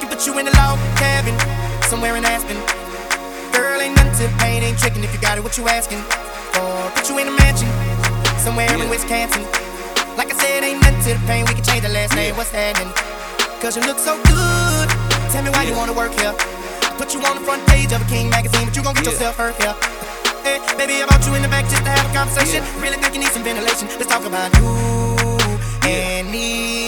Can put you in a log cabin somewhere in Aspen. Girl, ain't nothing to pain, ain't tricking if you got it, what you asking? for? put you in a mansion, somewhere in Wisconsin. Like I said, ain't nothing to the pain, we can change the last name, what's happening? Cause you look so good. Tell me why you wanna work here. Put you on the front page of a King magazine, but you gon' get Yeah. yourself hurt here. Hey, baby, I brought you in the back just to have a conversation. Really think you need some ventilation. Let's talk about you and me.